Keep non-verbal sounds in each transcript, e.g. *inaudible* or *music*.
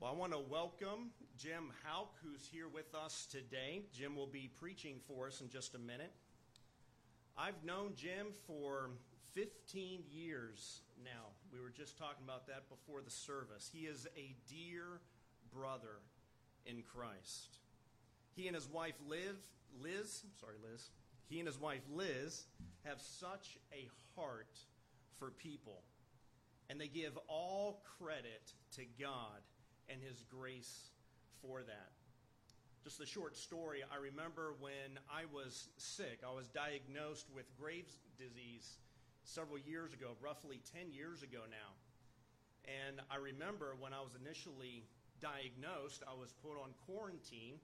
Well, I want to welcome Jim Houck, who's here with us today. Jim will be preaching for us in just a minute. I've known Jim for 15 years now. We were just talking about that before the service. He is a dear brother in Christ. He and his wife Liz, sorry Liz, he and his wife Liz have such a heart for people. And they give all credit to God and His grace for that. Just a short story. I remember when I was sick, I was diagnosed with Graves' disease several years ago, roughly 10 years ago now. And I remember when I was initially diagnosed, I was put on quarantine,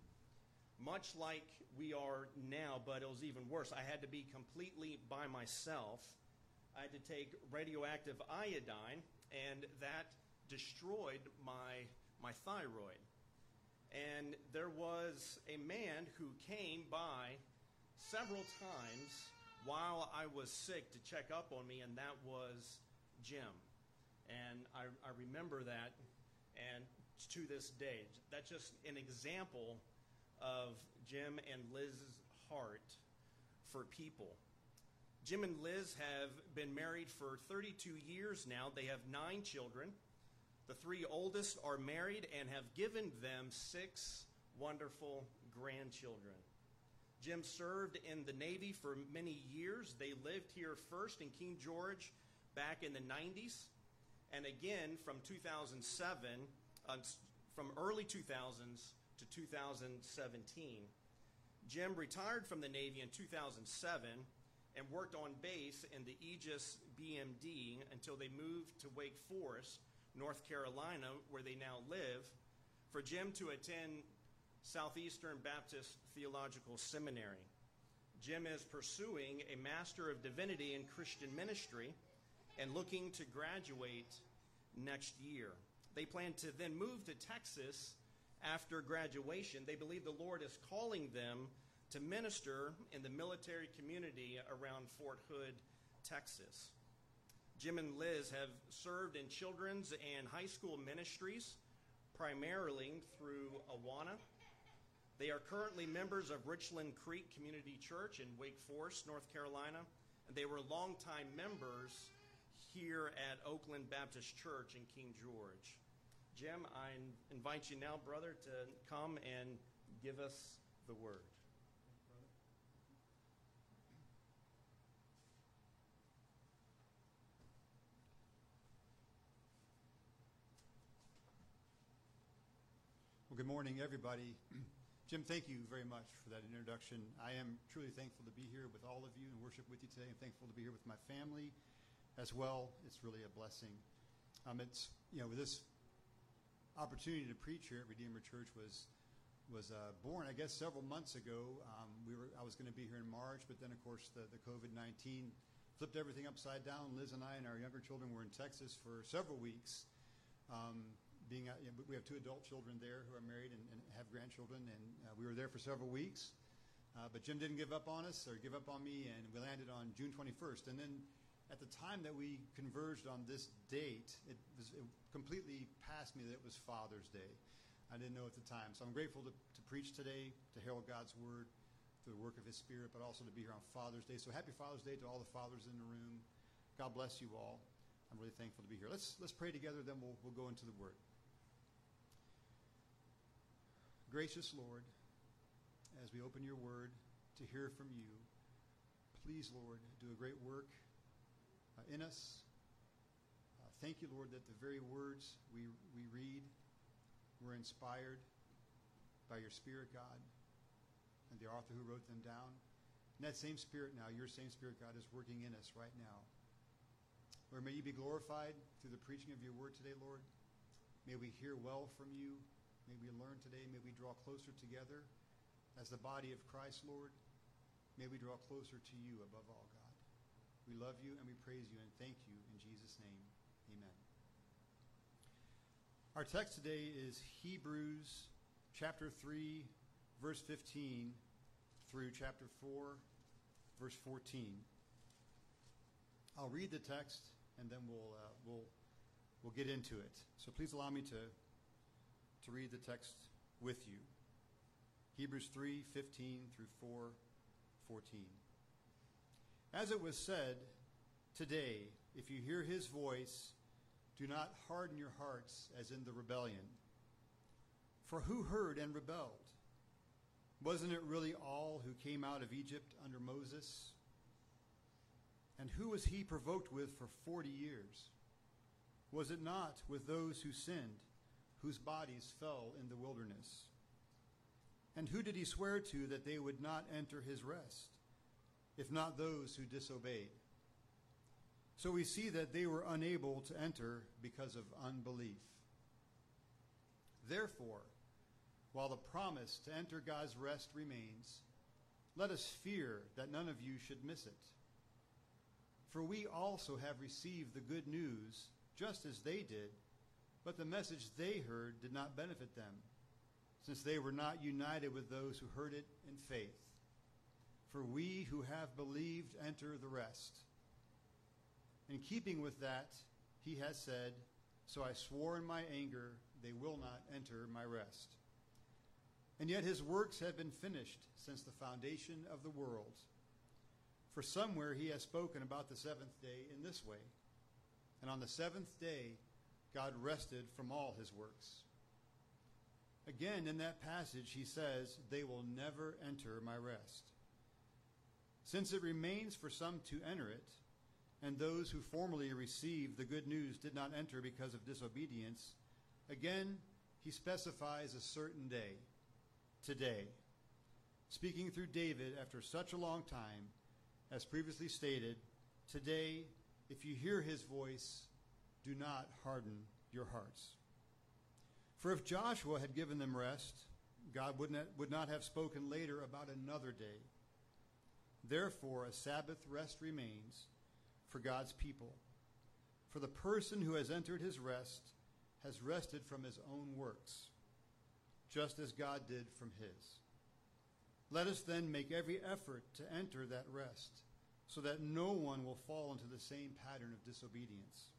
much like we are now, but it was even worse. I had to be completely by myself. I had to take radioactive iodine, and that destroyed my my thyroid. And there was a man who came by several times while I was sick to check up on me, and that was Jim. And I, I remember that, and to this day, that's just an example of Jim and Liz's heart for people. Jim and Liz have been married for 32 years now. They have nine children. The three oldest are married and have given them six wonderful grandchildren. Jim served in the Navy for many years. They lived here first in King George back in the 90s, and again from 2007, uh, from early 2000s to 2017. Jim retired from the Navy in 2007 and worked on base in the Aegis BMD until they moved to Wake Forest North Carolina, where they now live, for Jim to attend Southeastern Baptist Theological Seminary. Jim is pursuing a Master of Divinity in Christian Ministry and looking to graduate next year. They plan to then move to Texas after graduation. They believe the Lord is calling them to minister in the military community around Fort Hood, Texas. Jim and Liz have served in children's and high school ministries, primarily through Awana. They are currently members of Richland Creek Community Church in Wake Forest, North Carolina, and they were longtime members here at Oakland Baptist Church in King George. Jim, I invite you now, brother, to come and give us the word. Good morning, everybody. *clears throat* Jim, thank you very much for that introduction. I am truly thankful to be here with all of you and worship with you today. I'm thankful to be here with my family as well. It's really a blessing. Um, it's you know, this opportunity to preach here at Redeemer Church was was uh, born, I guess, several months ago. Um, we were I was going to be here in March, but then of course the, the COVID nineteen flipped everything upside down. Liz and I and our younger children were in Texas for several weeks. Um, being out, you know, we have two adult children there who are married and, and have grandchildren, and uh, we were there for several weeks. Uh, but Jim didn't give up on us or give up on me, and we landed on June 21st. And then at the time that we converged on this date, it, was, it completely passed me that it was Father's Day. I didn't know at the time. So I'm grateful to, to preach today, to herald God's word, the work of His Spirit, but also to be here on Father's Day. So happy Father's Day to all the fathers in the room. God bless you all. I'm really thankful to be here. Let's, let's pray together, then we'll, we'll go into the word. Gracious Lord, as we open your word to hear from you, please, Lord, do a great work uh, in us. Uh, thank you, Lord, that the very words we, we read were inspired by your Spirit, God, and the author who wrote them down. And that same Spirit now, your same Spirit, God, is working in us right now. Lord, may you be glorified through the preaching of your word today, Lord. May we hear well from you. May we learn today. May we draw closer together as the body of Christ, Lord. May we draw closer to you above all, God. We love you and we praise you and thank you in Jesus' name. Amen. Our text today is Hebrews chapter 3, verse 15 through chapter 4, verse 14. I'll read the text and then we'll, uh, we'll, we'll get into it. So please allow me to to read the text with you. Hebrews 3 15 through 4 14. As it was said, today, if you hear his voice, do not harden your hearts as in the rebellion. For who heard and rebelled? Wasn't it really all who came out of Egypt under Moses? And who was he provoked with for forty years? Was it not with those who sinned, whose bodies fell in the wilderness? And who did he swear to that they would not enter his rest, if not those who disobeyed? So we see that they were unable to enter because of unbelief. Therefore, while the promise to enter God's rest remains, let us fear that none of you should miss it. For we also have received the good news just as they did, but the message they heard did not benefit them, since they were not united with those who heard it in faith. For we who have believed enter the rest. In keeping with that, he has said, So I swore in my anger, they will not enter my rest. And yet his works have been finished since the foundation of the world. For somewhere he has spoken about the seventh day in this way. And on the seventh day, God rested from all his works. Again, in that passage, he says, They will never enter my rest. Since it remains for some to enter it, and those who formerly received the good news did not enter because of disobedience, again, he specifies a certain day, today. Speaking through David after such a long time, as previously stated, today, if you hear his voice, do not harden your hearts. For if Joshua had given them rest, God would not, would not have spoken later about another day. Therefore, a Sabbath rest remains for God's people. For the person who has entered his rest has rested from his own works, just as God did from his. Let us then make every effort to enter that rest, so that no one will fall into the same pattern of disobedience.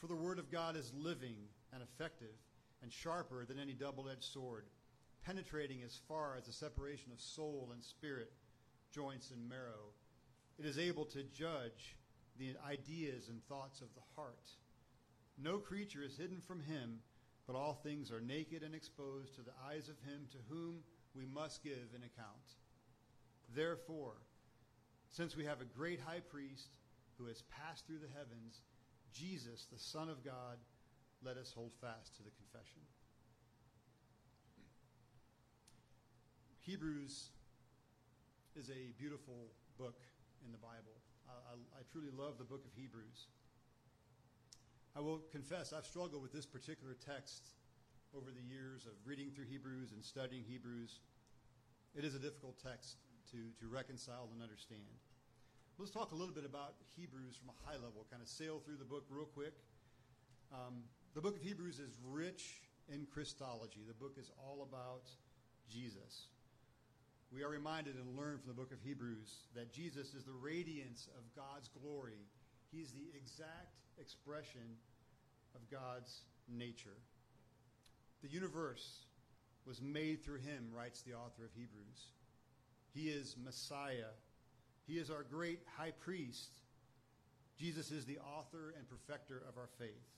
For the word of God is living and effective and sharper than any double edged sword, penetrating as far as the separation of soul and spirit, joints and marrow. It is able to judge the ideas and thoughts of the heart. No creature is hidden from him, but all things are naked and exposed to the eyes of him to whom we must give an account. Therefore, since we have a great high priest who has passed through the heavens, Jesus, the Son of God, let us hold fast to the confession. Hebrews is a beautiful book in the Bible. I, I, I, truly love the book of Hebrews. I will confess, I've struggled with this particular text over the years of reading through Hebrews and studying Hebrews. It is a difficult text to, to reconcile and understand. Let's talk a little bit about Hebrews from a high level, kind of sail through the book real quick. Um, the book of Hebrews is rich in Christology. The book is all about Jesus. We are reminded and learn from the book of Hebrews that Jesus is the radiance of God's glory. He's the exact expression of God's nature. The universe was made through him, writes the author of Hebrews. He is Messiah. He is our great high priest. Jesus is the author and perfecter of our faith.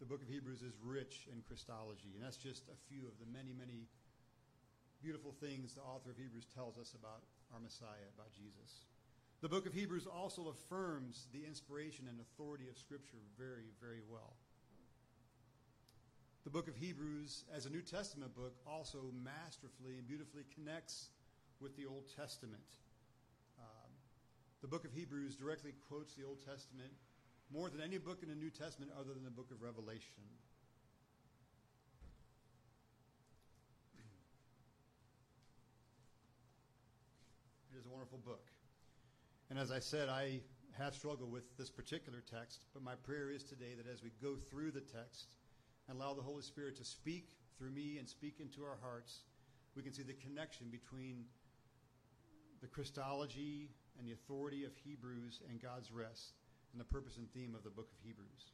The book of Hebrews is rich in Christology, and that's just a few of the many, many beautiful things the author of Hebrews tells us about our Messiah, about Jesus. The book of Hebrews also affirms the inspiration and authority of Scripture very, very well. The book of Hebrews, as a New Testament book, also masterfully and beautifully connects with the Old Testament. The book of Hebrews directly quotes the Old Testament more than any book in the New Testament other than the book of Revelation. *clears throat* It is a wonderful book. And as I said, I have struggled with this particular text, but my prayer is today that as we go through the text and allow the Holy Spirit to speak through me and speak into our hearts, we can see the connection between the Christology and the authority of Hebrews and God's rest and the purpose and theme of the book of Hebrews.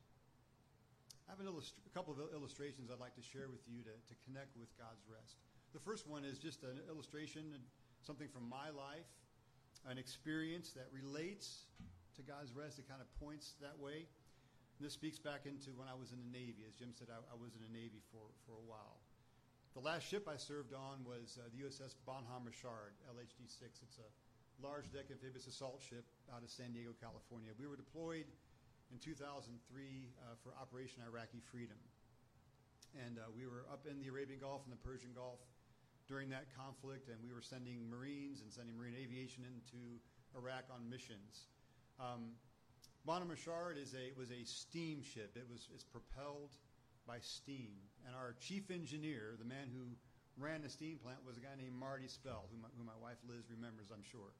I have illust- a couple of illustrations I'd like to share with you to, to connect with God's rest. The first one is just an illustration, something from my life, an experience that relates to God's rest. It kind of points that way. And this speaks back into when I was in the Navy. As Jim said, I, I was in the Navy for, for a while. The last ship I served on was uh, the USS Bonhomme Richard, LHD-6. It's a large deck amphibious assault ship out of San Diego, California. We were deployed in 2003 uh, for Operation Iraqi Freedom. And uh, we were up in the Arabian Gulf and the Persian Gulf during that conflict, and we were sending Marines and sending Marine aviation into Iraq on missions. Um, Bonhomme Richard is a, was a steamship. It was it's propelled by steam. And our chief engineer, the man who ran the steam plant, was a guy named Marty Spell, who my, who my wife Liz remembers, I'm sure.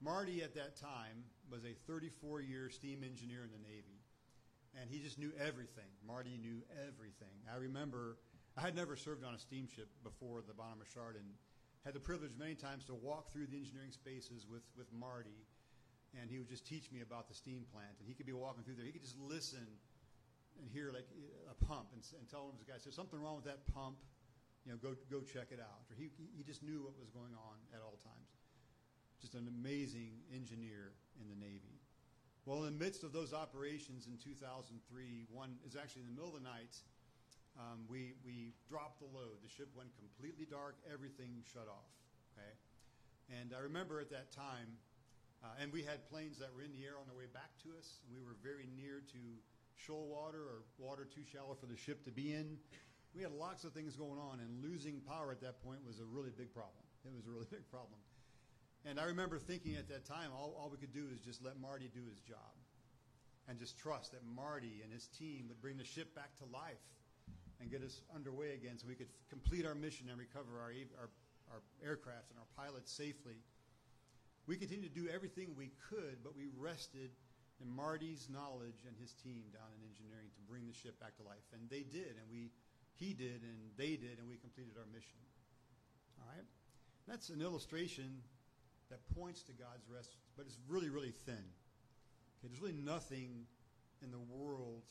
Marty at that time was a 34-year steam engineer in the Navy, and he just knew everything. Marty knew everything. I remember I had never served on a steamship before the Richard, and had the privilege many times to walk through the engineering spaces with, with Marty, and he would just teach me about the steam plant. And he could be walking through there. He could just listen and hear like a pump and, and tell him, the guy, says something wrong with that pump, you know, go, go check it out. Or he, he just knew what was going on at all times. Just an amazing engineer in the Navy. Well, in the midst of those operations in 2003, one is actually in the middle of the night, um, we, we dropped the load. The ship went completely dark. Everything shut off. Okay, and I remember at that time, uh, and we had planes that were in the air on their way back to us. And we were very near to shoal water or water too shallow for the ship to be in. We had lots of things going on, and losing power at that point was a really big problem. It was a really *laughs* big problem. And I remember thinking at that time, all, all we could do is just let Marty do his job and just trust that Marty and his team would bring the ship back to life and get us underway again so we could complete our mission and recover our, our, our aircraft and our pilots safely. We continued to do everything we could, but we rested in Marty's knowledge and his team down in engineering to bring the ship back to life. And they did, and we, he did, and they did, and we completed our mission. All right? That's an illustration that points to God's rest, but it's really, really thin. Okay, there's really nothing in the world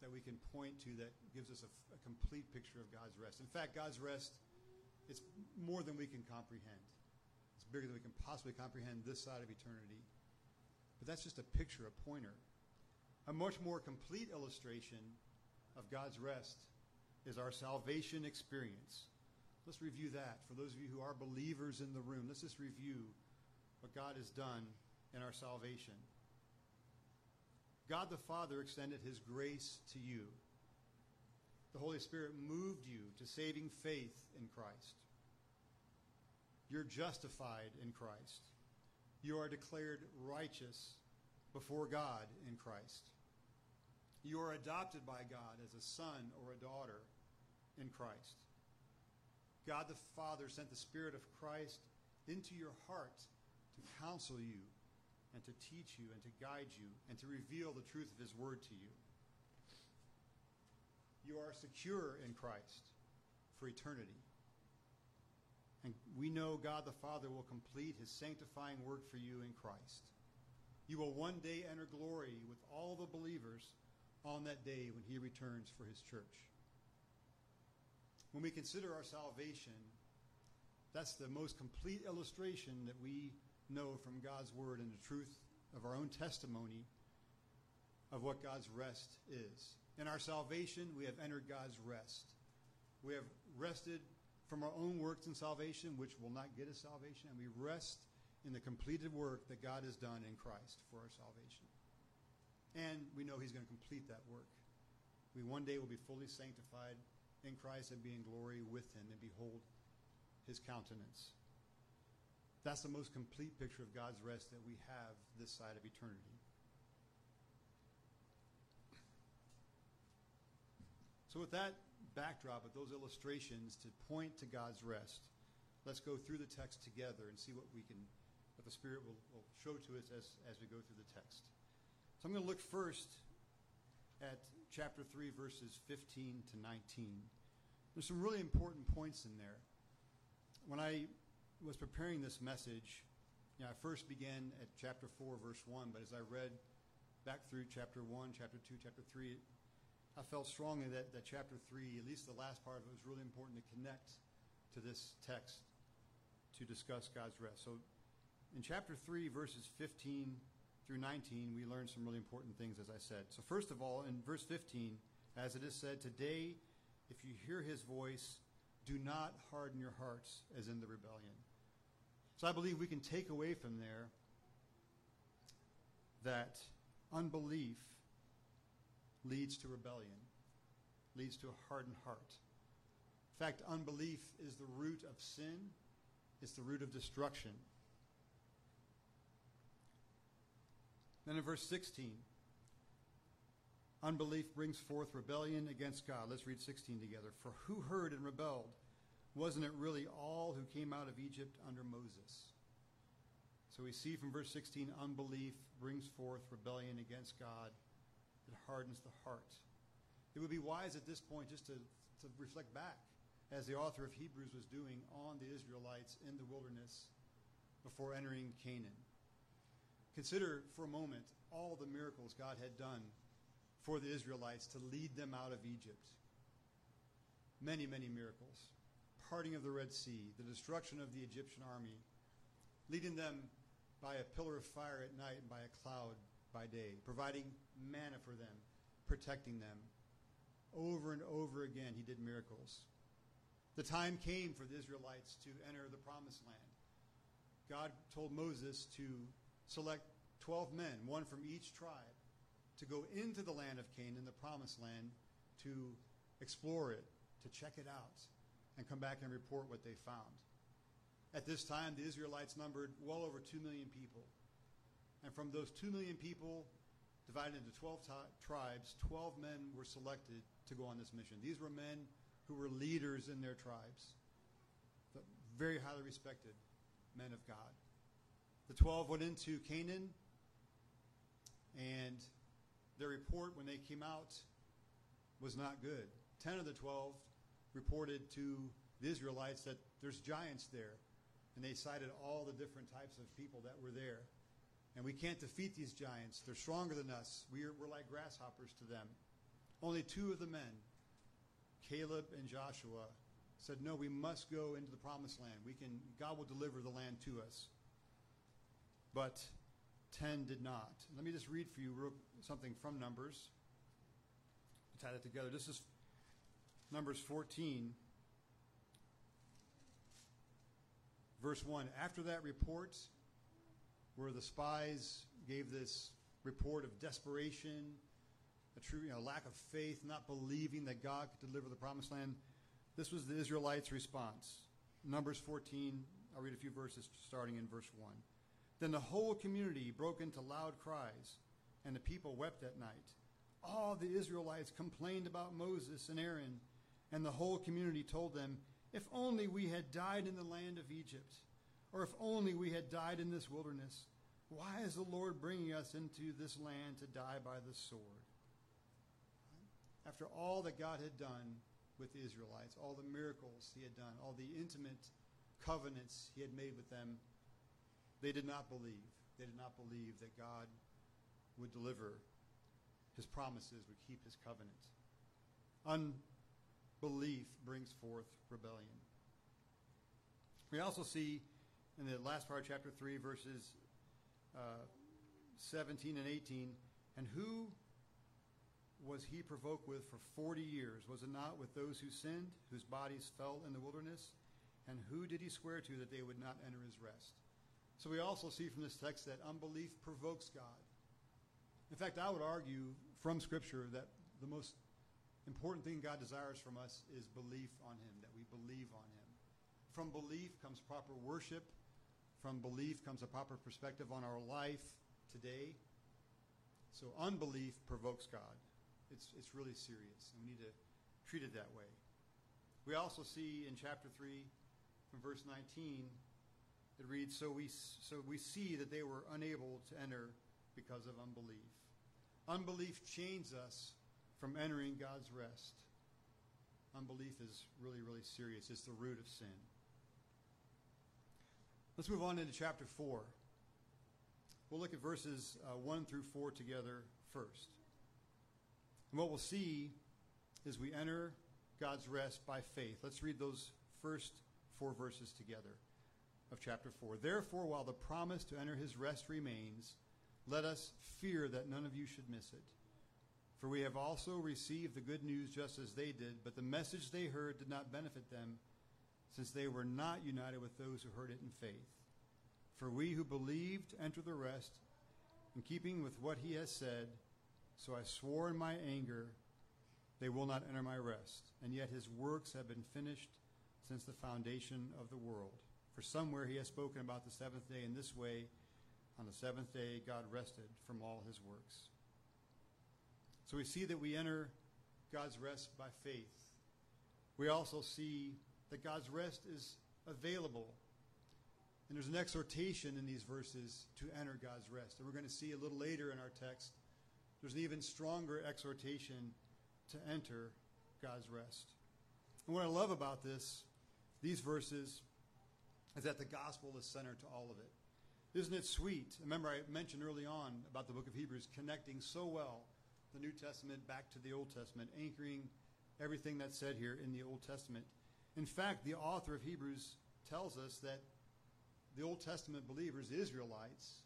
that we can point to that gives us a, a complete picture of God's rest. In fact, God's rest, it's more than we can comprehend. It's bigger than we can possibly comprehend this side of eternity. But that's just a picture, a pointer. A much more complete illustration of God's rest is our salvation experience. Let's review that. For those of you who are believers in the room, let's just review what God has done in our salvation. God the Father extended his grace to you. The Holy Spirit moved you to saving faith in Christ. You're justified in Christ. You are declared righteous before God in Christ. You are adopted by God as a son or a daughter in Christ. God the Father sent the Spirit of Christ into your heart to counsel you and to teach you and to guide you and to reveal the truth of His Word to you. You are secure in Christ for eternity. And we know God the Father will complete his sanctifying work for you in Christ. You will one day enter glory with all the believers on that day when he returns for his church. When we consider our salvation, that's the most complete illustration that we know from God's word and the truth of our own testimony of what God's rest is. In our salvation, we have entered God's rest. We have rested from our own works in salvation, which will not get us salvation, and we rest in the completed work that God has done in Christ for our salvation. And we know He's going to complete that work. We one day will be fully sanctified in Christ and be in glory with Him and behold His countenance. That's the most complete picture of God's rest that we have this side of eternity. So, with that backdrop, with those illustrations to point to God's rest, let's go through the text together and see what we can, what the Spirit will, will show to us as, as we go through the text. So, I'm going to look first at chapter 3, verses 15 to 19. There's some really important points in there. When I was preparing this message, you know, I first began at chapter 4, verse 1, but as I read back through chapter 1, chapter 2, chapter 3, I felt strongly that, that chapter 3, at least the last part of it, was really important to connect to this text to discuss God's rest. So in chapter 3, verses 15 through 19, we learn some really important things, as I said. So, first of all, in verse 15, as it is said, Today, if you hear his voice, do not harden your hearts as in the rebellion. So, I believe we can take away from there that unbelief leads to rebellion, leads to a hardened heart. In fact, unbelief is the root of sin, it's the root of destruction. Then in verse 16, unbelief brings forth rebellion against God. Let's read 16 together. For who heard and rebelled? Wasn't it really all who came out of Egypt under Moses? So we see from verse 16 unbelief brings forth rebellion against God. It hardens the heart. It would be wise at this point just to, to reflect back, as the author of Hebrews was doing, on the Israelites in the wilderness before entering Canaan. Consider for a moment all the miracles God had done for the Israelites to lead them out of Egypt. Many, many miracles. Parting of the Red Sea, the destruction of the Egyptian army, leading them by a pillar of fire at night and by a cloud by day, providing manna for them, protecting them. Over and over again, he did miracles. The time came for the Israelites to enter the promised land. God told Moses to select 12 men, one from each tribe, to go into the land of Canaan, the promised land, to explore it, to check it out, and come back and report what they found. At this time, the Israelites numbered well over 2 million people. And from those 2 million people, divided into 12 t- tribes, 12 men were selected to go on this mission. These were men who were leaders in their tribes, very highly respected men of God. The 12 went into Canaan, and their report when they came out was not good. 10 of the 12 reported to the Israelites that there's giants there, and they cited all the different types of people that were there. And we can't defeat these giants. They're stronger than us. We're, we're like grasshoppers to them. Only two of the men, Caleb and Joshua, said, No, we must go into the promised land. We can, God will deliver the land to us but 10 did not. Let me just read for you something from Numbers. Tie that together. This is Numbers 14, verse 1. After that report, where the spies gave this report of desperation, a true you know, lack of faith, not believing that God could deliver the promised land, this was the Israelites' response. Numbers 14, I'll read a few verses starting in verse 1. Then the whole community broke into loud cries, and the people wept that night. All the Israelites complained about Moses and Aaron, and the whole community told them, If only we had died in the land of Egypt, or if only we had died in this wilderness. Why is the Lord bringing us into this land to die by the sword? After all that God had done with the Israelites, all the miracles he had done, all the intimate covenants he had made with them, they did not believe. They did not believe that God would deliver his promises, would keep his covenant. Unbelief brings forth rebellion. We also see in the last part of chapter 3, verses uh, 17 and 18, and who was he provoked with for 40 years? Was it not with those who sinned, whose bodies fell in the wilderness? And who did he swear to that they would not enter his rest? So we also see from this text that unbelief provokes God. In fact, I would argue from Scripture that the most important thing God desires from us is belief on Him, that we believe on Him. From belief comes proper worship. From belief comes a proper perspective on our life today. So unbelief provokes God. It's, it's really serious, and we need to treat it that way. We also see in chapter 3, from verse 19, it reads, so we, so we see that they were unable to enter because of unbelief. Unbelief chains us from entering God's rest. Unbelief is really, really serious. It's the root of sin. Let's move on into chapter 4. We'll look at verses uh, 1 through 4 together first. And what we'll see is we enter God's rest by faith. Let's read those first four verses together of chapter 4. Therefore, while the promise to enter his rest remains, let us fear that none of you should miss it. For we have also received the good news just as they did, but the message they heard did not benefit them, since they were not united with those who heard it in faith. For we who believed enter the rest, in keeping with what he has said, So I swore in my anger, they will not enter my rest. And yet his works have been finished since the foundation of the world. For somewhere he has spoken about the seventh day in this way on the seventh day God rested from all his works. So we see that we enter God's rest by faith. We also see that God's rest is available. And there's an exhortation in these verses to enter God's rest. And we're going to see a little later in our text, there's an even stronger exhortation to enter God's rest. And what I love about this, these verses, is that the gospel is centered to all of it. Isn't it sweet? Remember, I mentioned early on about the book of Hebrews connecting so well the New Testament back to the Old Testament, anchoring everything that's said here in the Old Testament. In fact, the author of Hebrews tells us that the Old Testament believers, the Israelites,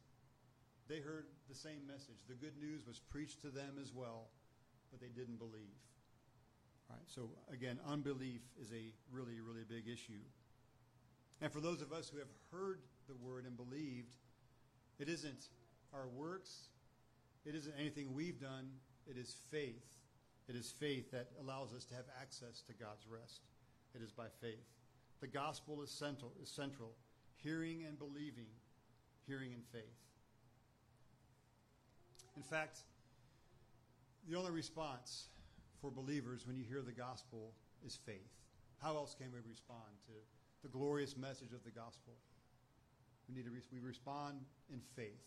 they heard the same message. The good news was preached to them as well, but they didn't believe. All right, so again, unbelief is a really, really big issue. And for those of us who have heard the word and believed, it isn't our works, it isn't anything we've done, it is faith. It is faith that allows us to have access to God's rest. It is by faith. The gospel is central, is central. Hearing and believing, hearing in faith. In fact, the only response for believers when you hear the gospel is faith. How else can we respond to the glorious message of the gospel? We need to re- we respond in faith.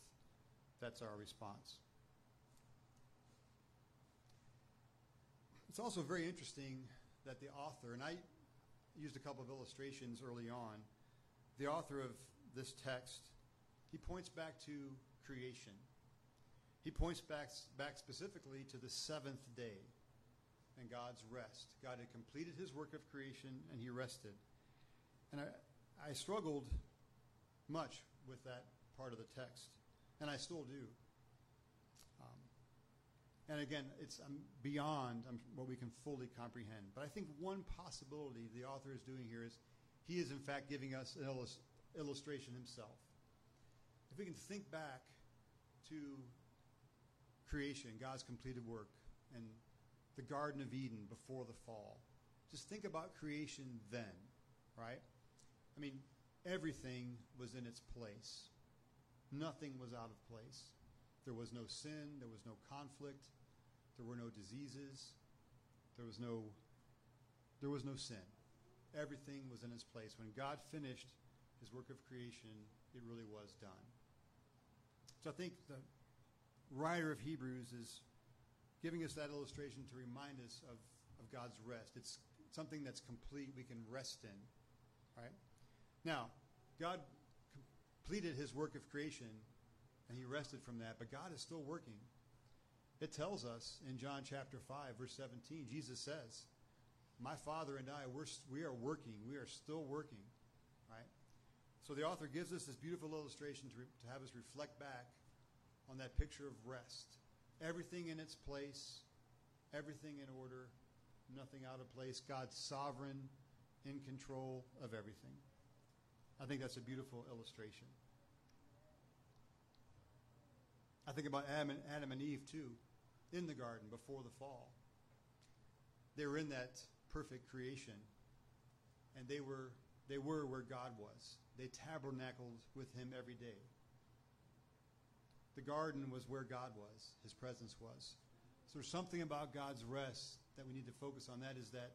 That's our response. It's also very interesting that the author, and I used a couple of illustrations early on, the author of this text, he points back to creation. He points back, back specifically to the seventh day and God's rest. God had completed his work of creation and he rested. And I, I struggled much with that part of the text, and I still do. And again, it's um, beyond um, what we can fully comprehend. But I think one possibility the author is doing here is he is, in fact, giving us an illus- illustration himself. If we can think back to creation, God's completed work, and the Garden of Eden before the fall, just think about creation then, right? I mean, everything was in its place. Nothing was out of place. There was no sin, there was no conflict, there were no diseases, there was no there was no sin. Everything was in its place. When God finished his work of creation, it really was done. So I think the writer of Hebrews is giving us that illustration to remind us of, of God's rest. It's something that's complete, we can rest in. Right? Now, God completed his work of creation and he rested from that, but God is still working. It tells us in John chapter 5, verse 17, Jesus says, My Father and I, we're, we are working. We are still working. Right? So the author gives us this beautiful illustration to, re, to have us reflect back on that picture of rest. Everything in its place, everything in order, nothing out of place. God's sovereign, in control of everything. I think that's a beautiful illustration. I think about Adam and, Adam and Eve too, in the garden before the fall. They were in that perfect creation, and they were they were where God was. They tabernacled with Him every day. The garden was where God was; His presence was. So there's something about God's rest that we need to focus on. That is that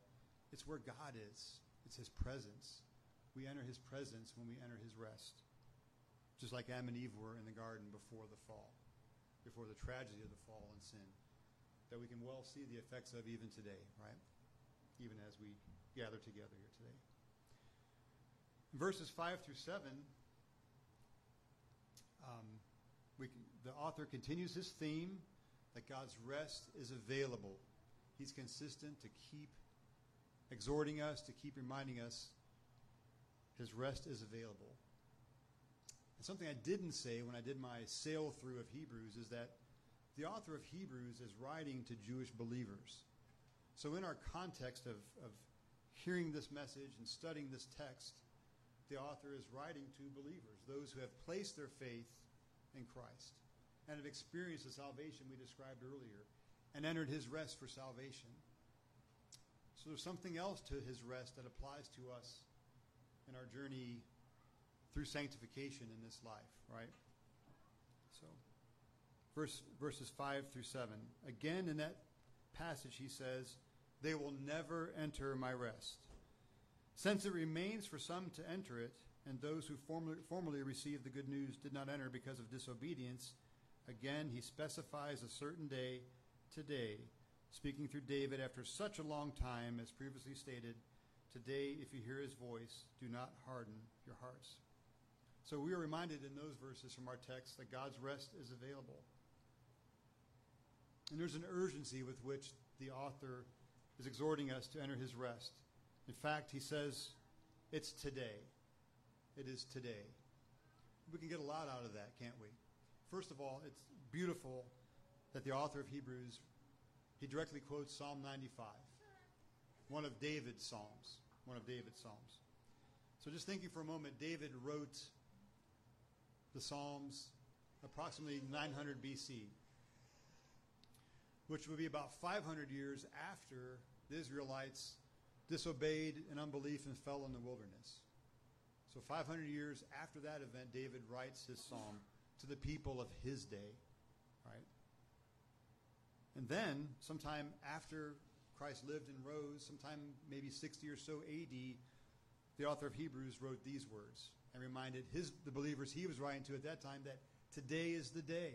it's where God is. It's His presence. We enter His presence when we enter His rest. Just like Adam and Eve were in the garden before the fall, before the tragedy of the fall and sin, that we can well see the effects of even today, right? Even as we gather together here today. Verses 5 through 7, um, we can, the author continues his theme that God's rest is available. He's consistent to keep exhorting us, to keep reminding us his rest is available. And something I didn't say when I did my sail through of Hebrews is that the author of Hebrews is writing to Jewish believers. So, in our context of, of hearing this message and studying this text, the author is writing to believers, those who have placed their faith in Christ and have experienced the salvation we described earlier and entered his rest for salvation. So there's something else to his rest that applies to us in our journey through sanctification in this life, right? So, verse, verses 5 through 7. Again, in that passage, he says, They will never enter my rest. Since it remains for some to enter it, and those who formerly, formerly received the good news did not enter because of disobedience, again he specifies a certain day, today, speaking through David after such a long time, as previously stated, Today, if you hear his voice, do not harden your hearts. So we are reminded in those verses from our text that God's rest is available. And there's an urgency with which the author is exhorting us to enter his rest. In fact, he says, it's today. It is today. We can get a lot out of that, can't we? First of all, it's beautiful that the author of Hebrews, he directly quotes Psalm 95, one of David's psalms, one of David's psalms. So just thinking for a moment, David wrote the Psalms approximately 900 BC, which would be about 500 years after the Israelites disobeyed in unbelief and fell in the wilderness. So 500 years after that event, David writes his psalm to the people of his day, right? And then, sometime after Christ lived and rose, sometime maybe 60 or so AD, the author of Hebrews wrote these words and reminded his the believers he was writing to at that time that today is the day.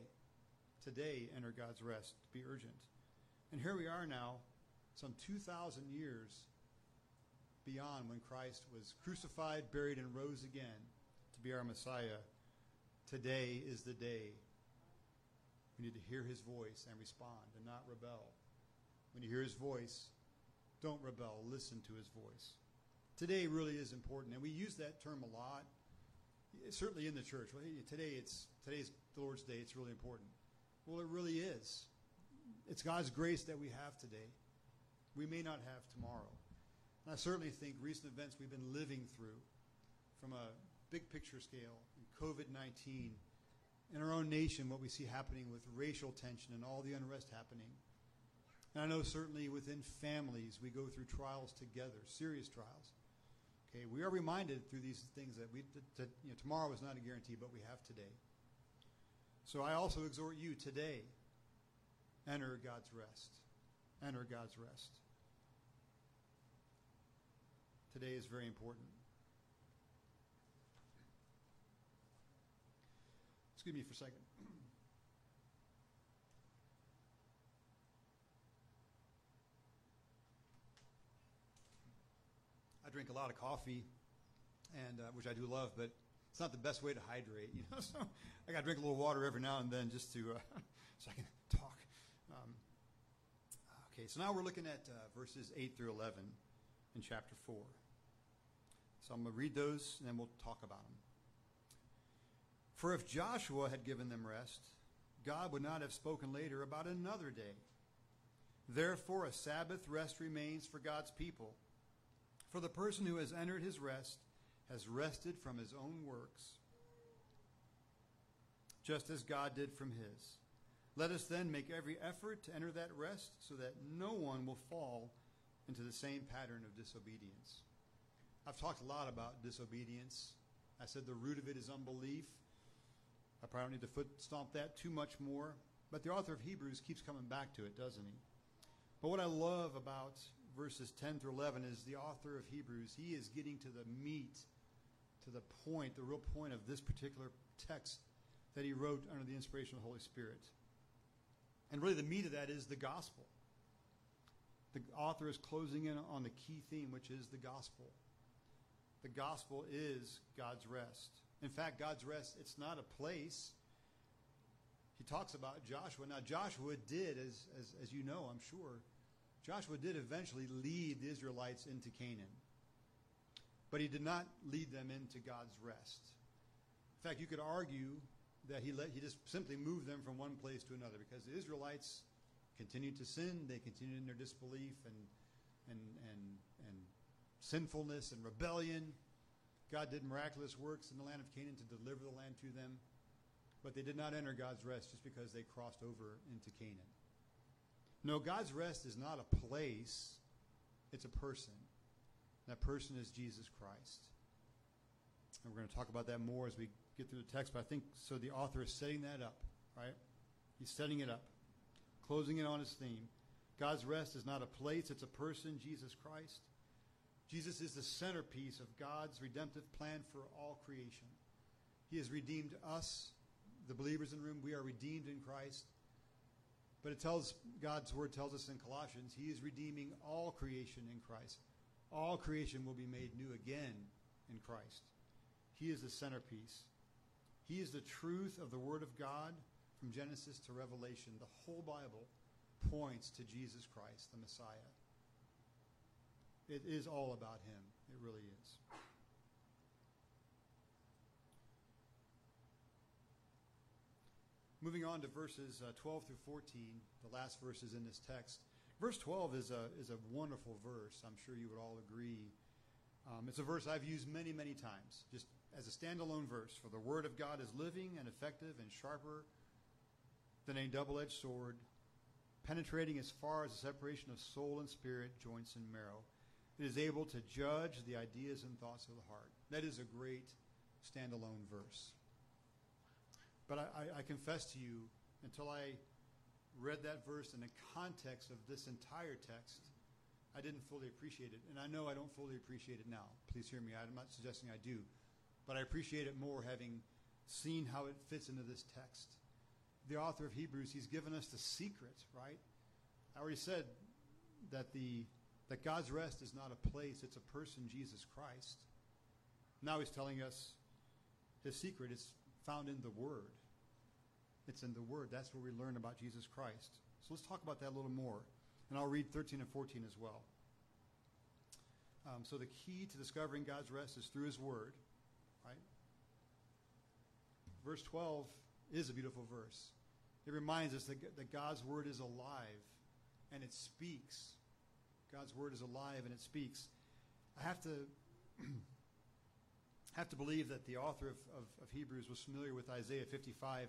Today enter God's rest. Be urgent. And here we are now, some 2,000 years beyond when Christ was crucified, buried, and rose again to be our Messiah. Today is the day. We need to hear his voice and respond and not rebel. When you hear his voice, don't rebel. Listen to his voice. Today really is important, and we use that term a lot. Certainly in the church. Well, today it's today's the Lord's day. It's really important. Well, it really is. It's God's grace that we have today. We may not have tomorrow. And I certainly think recent events we've been living through, from a big picture scale, COVID 19, in our own nation, what we see happening with racial tension and all the unrest happening. And I know certainly within families, we go through trials together, serious trials. Okay, we are reminded through these things that we that, you know, tomorrow is not a guarantee, but we have today. So I also exhort you today, enter God's rest. Enter God's rest. Today is very important. Excuse me for a second. I drink a lot of coffee, and uh, which I do love, but it's not the best way to hydrate. You know, *laughs* so I got to drink a little water every now and then just to uh, *laughs* so I can talk. Um, okay, so now we're looking at uh, verses eight through eleven in chapter four. So I'm going to read those, and then we'll talk about them. For if Joshua had given them rest, God would not have spoken later about another day. Therefore, a Sabbath rest remains for God's people. For the person who has entered his rest has rested from his own works, just as God did from his. Let us then make every effort to enter that rest so that no one will fall into the same pattern of disobedience. I've talked a lot about disobedience. I said the root of it is unbelief. I probably don't need to foot stomp that too much more. But the author of Hebrews keeps coming back to it, doesn't he? But what I love about verses 10 through 11 is the author of Hebrews, he is getting to the meat, to the point, the real point of this particular text that he wrote under the inspiration of the Holy Spirit. And really, the meat of that is the gospel. The author is closing in on the key theme, which is the gospel. The gospel is God's rest. In fact, God's rest, it's not a place. He talks about Joshua. Now, Joshua did, as, as, as you know, I'm sure, Joshua did eventually lead the Israelites into Canaan, but he did not lead them into God's rest. In fact, you could argue that he, let, he just simply moved them from one place to another because the Israelites continued to sin, they continued in their disbelief and, and, and, and sinfulness and rebellion. God did miraculous works in the land of Canaan to deliver the land to them, but they did not enter God's rest just because they crossed over into Canaan. No, God's rest is not a place, it's a person. That person is Jesus Christ. And we're going to talk about that more as we get through the text, but I think so the author is setting that up, right? He's setting it up, closing it on his theme. God's rest is not a place, it's a person, Jesus Christ. Jesus is the centerpiece of God's redemptive plan for all creation. He has redeemed us, the believers in the room. We are redeemed in Christ. But it tells God's word tells us in Colossians, He is redeeming all creation in Christ. All creation will be made new again in Christ. He is the centerpiece. He is the truth of the Word of God from Genesis to Revelation. The whole Bible points to Jesus Christ, the Messiah. It is all about Him. It really is. Moving on to verses uh, 12 through 14, the last verses in this text. Verse 12 is a, is a wonderful verse. I'm sure you would all agree. Um, it's a verse I've used many, many times, just as a standalone verse. For the Word of God is living and effective and sharper than a double edged sword, penetrating as far as the separation of soul and spirit, joints and marrow. It is able to judge the ideas and thoughts of the heart. That is a great standalone verse. But I, I, I confess to you, until I read that verse in the context of this entire text, I didn't fully appreciate it. And I know I don't fully appreciate it now. Please hear me. I'm not suggesting I do. But I appreciate it more having seen how it fits into this text. The author of Hebrews, he's given us the secret, right? I already said that the that God's rest is not a place, it's a person, Jesus Christ. Now he's telling us his secret is found in the Word. It's in the Word. That's where we learn about Jesus Christ. So let's talk about that a little more. And I'll read 13 and 14 as well. Um, so the key to discovering God's rest is through His Word, right? Verse 12 is a beautiful verse. It reminds us that, that God's Word is alive and it speaks. God's Word is alive and it speaks. I have to *clears throat* have to believe that the author of, of, of, Hebrews was familiar with Isaiah 55.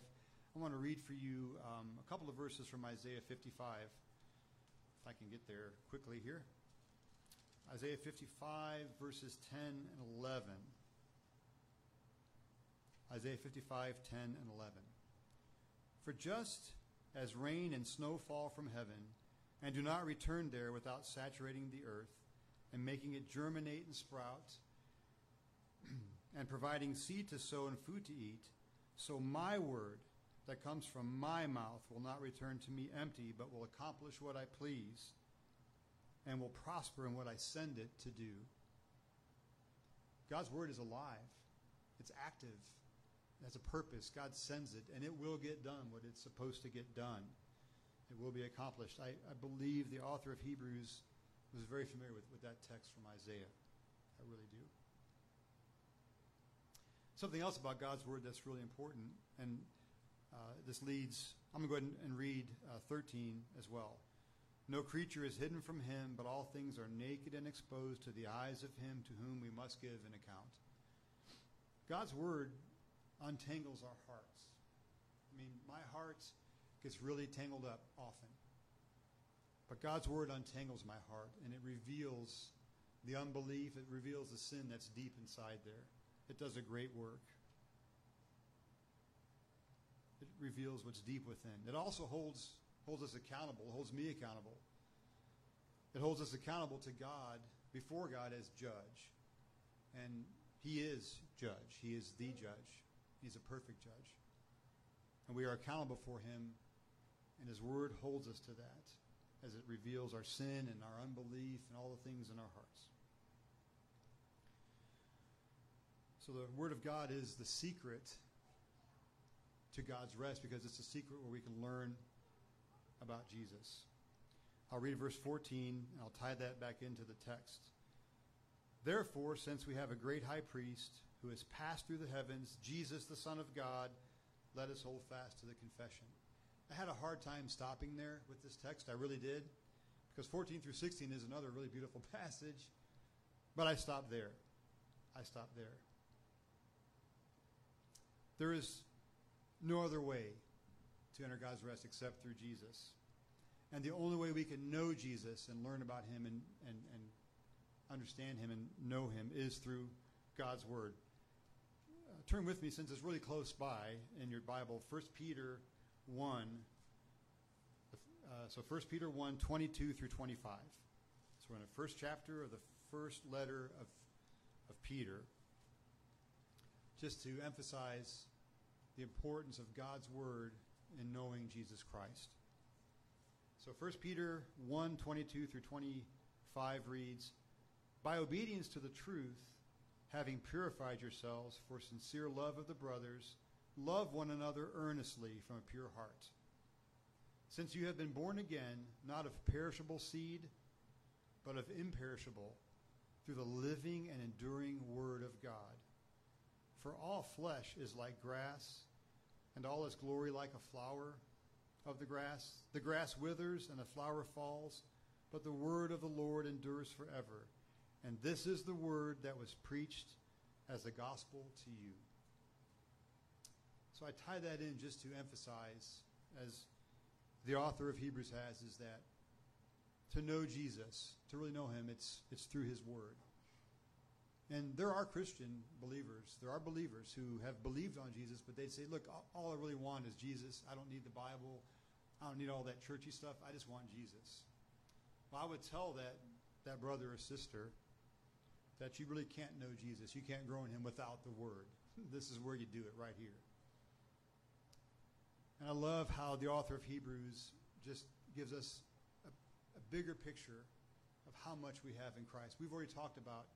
I want to read for you um, a couple of verses from Isaiah 55, if I can get there quickly here. Isaiah 55, verses 10 and 11. Isaiah 55, 10 and 11. For just as rain and snow fall from heaven, and do not return there without saturating the earth and making it germinate and sprout, *clears throat* and providing seed to sow and food to eat, so my word that comes from my mouth will not return to me empty, but will accomplish what I please and will prosper in what I send it to do. God's word is alive, it's active, it has a purpose. God sends it, and it will get done what it's supposed to get done. It will be accomplished. I, I believe the author of Hebrews was very familiar with, with that text from Isaiah. I really do. Something else about God's word that's really important, and uh, this leads, I'm going to go ahead and, read uh, 13 as well. No creature is hidden from him, but all things are naked and exposed to the eyes of him to whom we must give an account. God's word untangles our hearts. I mean, my heart gets really tangled up often. But God's word untangles my heart and it reveals the unbelief, it reveals the sin that's deep inside there. It does a great work. It reveals what's deep within. It also holds holds us accountable, holds me accountable. It holds us accountable to God, before God as judge. And he is judge. He is the judge. He's a perfect judge. And we are accountable for him, and his word holds us to that as it reveals our sin and our unbelief and all the things in our hearts. So the Word of God is the secret to God's rest because it's a secret where we can learn about Jesus. I'll read verse 14, and I'll tie that back into the text. Therefore, since we have a great high priest who has passed through the heavens, Jesus, the Son of God, let us hold fast to the confession. I had a hard time stopping there with this text. I really did. Because 14 through 16 is another really beautiful *laughs* passage. But I stopped there. I stopped there. There is no other way to enter God's rest except through Jesus. And the only way we can know Jesus and learn about him and, and, and understand him and know him is through God's word. Uh, turn with me, since it's really close by in your Bible, 1 Peter 1. Uh, so 1 Peter 1, 22 through 25. So we're in the first chapter of the first letter of, of Peter. Just to emphasize the importance of God's word in knowing Jesus Christ. So 1 Peter 1 22 through 25 reads, By obedience to the truth, having purified yourselves for sincere love of the brothers, love one another earnestly from a pure heart. Since you have been born again, not of perishable seed, but of imperishable, through the living and enduring Word of God. For all flesh is like grass, and all its glory like a flower of the grass. The grass withers and the flower falls, but the word of the Lord endures forever. And this is the word that was preached as the gospel to you. So I tie that in just to emphasize, as the author of Hebrews has, is that to know Jesus, to really know him, it's, it's through his word. And there are Christian believers, there are believers who have believed on Jesus, but they'd say, look, all I really want is Jesus. I don't need the Bible. I don't need all that churchy stuff. I just want Jesus. Well, I would tell that, that brother or sister that you really can't know Jesus. You can't grow in him without the Word. *laughs* This is where you do it, right here. And I love how the author of Hebrews just gives us a, a bigger picture of how much we have in Christ. We've already talked about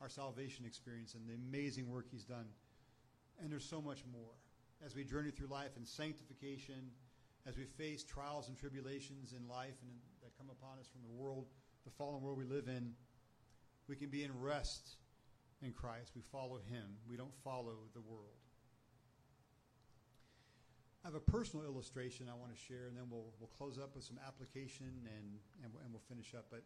our salvation experience and the amazing work he's done. And there's so much more. As we journey through life in sanctification, as we face trials and tribulations in life and that come upon us from the world, the fallen world we live in, we can be in rest in Christ. We follow him. We don't follow the world. I have a personal illustration I want to share, and then we'll, we'll close up with some application and, and, and we'll finish up. But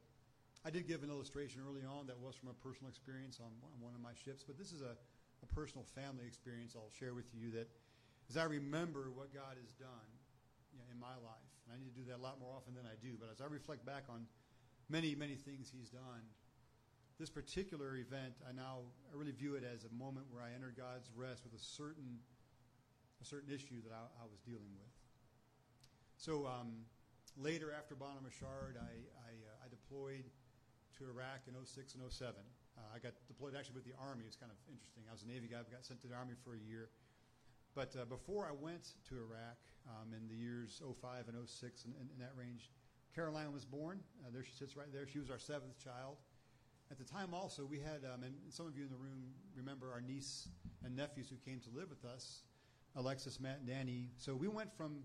I did give an illustration early on that was from a personal experience on one of my ships, but this is a, a personal family experience I'll share with you that as I remember what God has done you know, in my life, and I need to do that a lot more often than I do, but as I reflect back on many, many things He's done, this particular event, I now I really view it as a moment where I entered God's rest with a certain a certain issue that I, I was dealing with. So um, later, after Bonhomme Richard, I, I, uh, I, deployed to Iraq in 06 and 07. Uh, I got deployed actually with the Army. It was kind of interesting. I was a Navy guy, got sent to the Army for a year. But uh, before I went to Iraq um, in the years 05 and 06 and in, in, that range, Caroline was born. Uh, there she sits right there. She was our seventh child. At the time, also, we had, um, and some of you in the room remember our niece and nephews who came to live with us. Alexis, Matt, and Danny. So we went from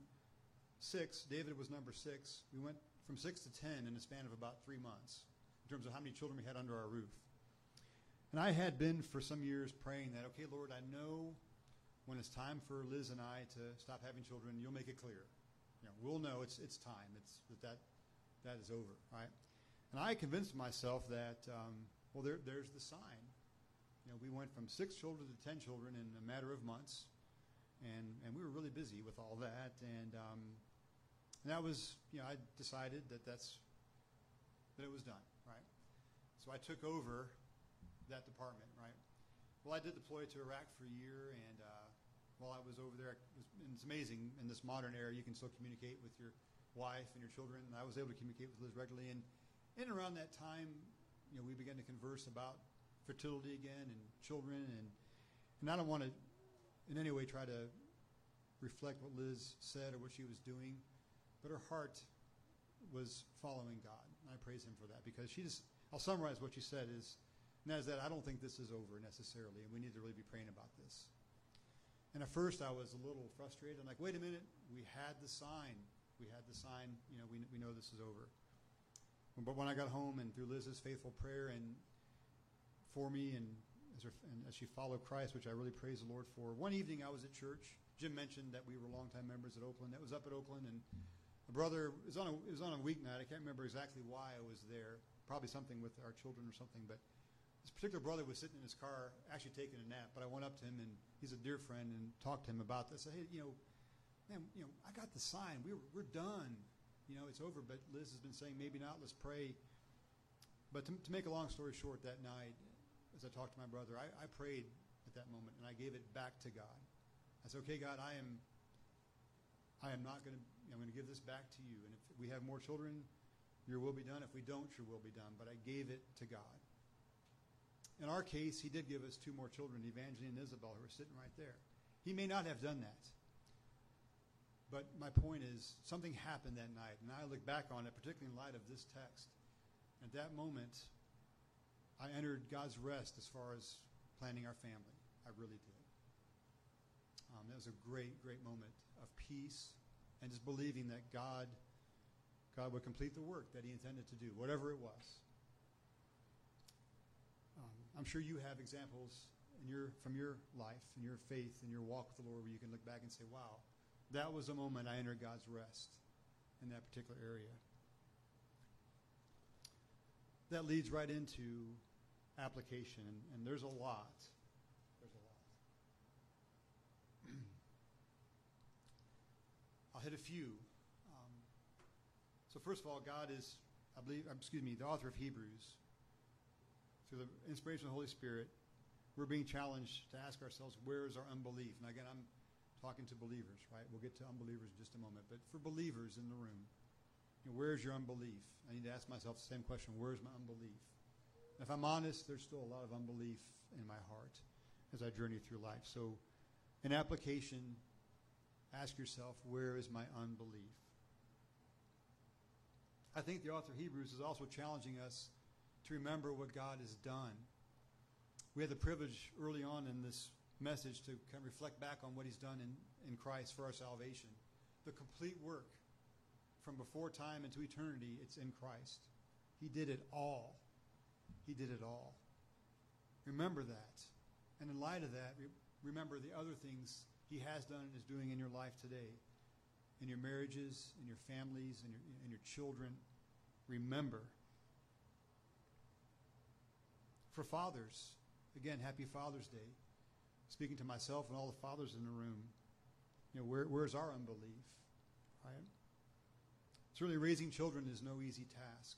six, David was number six, we went from six to ten in a span of about three months in terms of how many children we had under our roof. And I had been for some years praying that, okay, Lord, I know when it's time for Liz and I to stop having children, you'll make it clear. You know, we'll know it's, it's time. It's that, that that is over, right? And I convinced myself that, um, well, there, there's the sign. You know, we went from six children to ten children in a matter of months and and we were really busy with all that, and um, and that was you know I decided that that's that it was done? So I took over that department, right? Well, I did deploy to Iraq for a year, and uh, while I was over there, it was, it's amazing in this modern era you can still communicate with your wife and your children, and I was able to communicate with Liz regularly, and in around that time, you know, we began to converse about fertility again and children, and and I don't want to in any way try to reflect what Liz said or what she was doing, but her heart was following God. And I praise Him for that because she just, I'll summarize what she said is, and that is that I don't think this is over necessarily, and we need to really be praying about this. And at first I was a little frustrated. I'm like, wait a minute, we had the sign. We had the sign, you know, we, we know this is over. But when I got home and through Liz's faithful prayer and for me and as, her, and as she followed Christ, which I really praise the Lord for, one evening I was at church. Jim mentioned that we were longtime members at Oakland. That was up at Oakland, and a brother it was on a it was on a weeknight. I can't remember exactly why I was there. Probably something with our children or something. But this particular brother was sitting in his car, actually taking a nap. But I went up to him, and he's a dear friend, and talked to him about this. I said, hey, you know, man, you know, I got the sign. We were, we're done. You know, it's over. But Liz has been saying maybe not. Let's pray. But to, to make a long story short, that night, as I talked to my brother, I, I prayed at that moment, and I gave it back to God. I said, "Okay, God, I am, I am not going to. I'm going to give this back to you. And if we have more children, Your will be done. If we don't, Your will be done. But I gave it to God. In our case, He did give us two more children, Evangeline and Isabel, who are sitting right there. He may not have done that. But my point is, something happened that night, and I look back on it, particularly in light of this text. At that moment, I entered God's rest as far as planning our family. I really did. Um, that was a great, great moment of peace and just believing that God, God would complete the work that He intended to do, whatever it was. Um, I'm sure you have examples in your, from your life and your faith and your walk with the Lord where you can look back and say, wow, that was a moment I entered God's rest in that particular area. That leads right into application, and, and there's a lot. There's a lot. *clears throat* I'll hit a few. So first of all, God is, I believe, um, excuse me, the author of Hebrews. Through the inspiration of the Holy Spirit, we're being challenged to ask ourselves, where is our unbelief? And again, I'm talking to believers, right? We'll get to unbelievers in just a moment. But for believers in the room, you know, where's your unbelief? I need to ask myself the same question, where's my unbelief? If I'm honest, there's still a lot of unbelief in my heart as I journey through life. So, in application, ask yourself, where is my unbelief? I think the author of Hebrews is also challenging us to remember what God has done. We had the privilege early on in this message to kind of reflect back on what He's done in, in Christ for our salvation. The complete work from before time into eternity, it's in Christ. He did it all. He did it all. Remember that. And in light of that, re- remember the other things He has done and is doing in your life today, in your marriages, in your families, in your, in your children. Remember. For fathers, again, happy Father's Day. Speaking to myself and all the fathers in the room, you know, where, where's our unbelief? Right? Certainly, raising children is no easy task.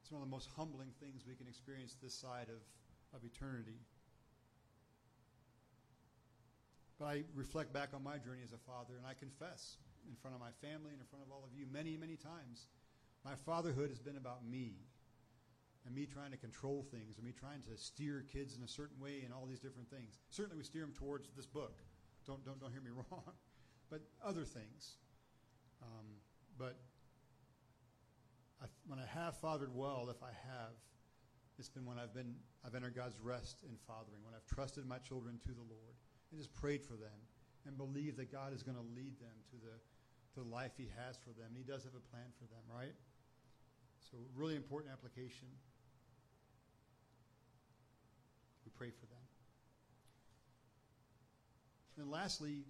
It's one of the most humbling things we can experience this side of, of eternity. But I reflect back on my journey as a father, and I confess in front of my family and in front of all of you many, many times, my fatherhood has been about me and me trying to control things and me trying to steer kids in a certain way and all these different things. Certainly, we steer them towards this book. Don't don't don't hear me *laughs* wrong, but other things. Um, but I, when I have fathered well, if I have, it's been when I've been I've entered God's rest in fathering. When I've trusted my children to the Lord and just prayed for them and believed that God is going to lead them to the to the life He has for them. And He does have a plan for them, right? So really important application. We pray for them. And lastly,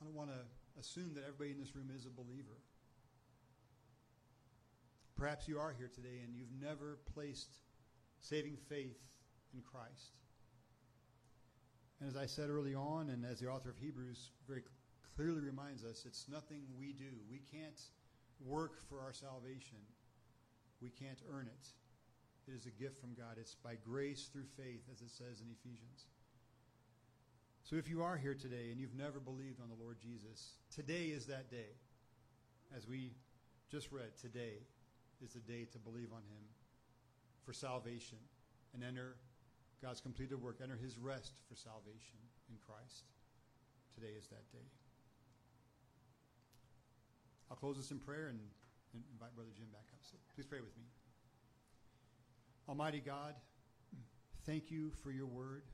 I don't want to assume that everybody in this room is a believer. Perhaps you are here today and you've never placed saving faith in Christ. And as I said early on, and as the author of Hebrews very clearly reminds us, it's nothing we do. We can't work for our salvation. We can't earn it. It is a gift from God. It's by grace through faith, as it says in Ephesians. So if you are here today and you've never believed on the Lord Jesus, today is that day. As we just read, today is the day to believe on him for salvation and enter God's completed work, enter his rest for salvation in Christ. Today is that day. I'll close this in prayer and, and invite Brother Jim back up. So please pray with me. Almighty God, thank you for your word.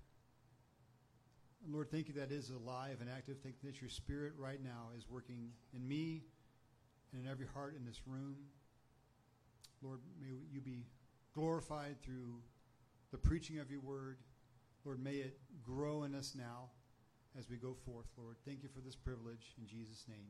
Lord, thank you that is alive and active. Thank you that your spirit right now is working in me and in every heart in this room. Lord, may you be glorified through the preaching of your word. Lord, may it grow in us now as we go forth, Lord. Thank you for this privilege. In Jesus' name,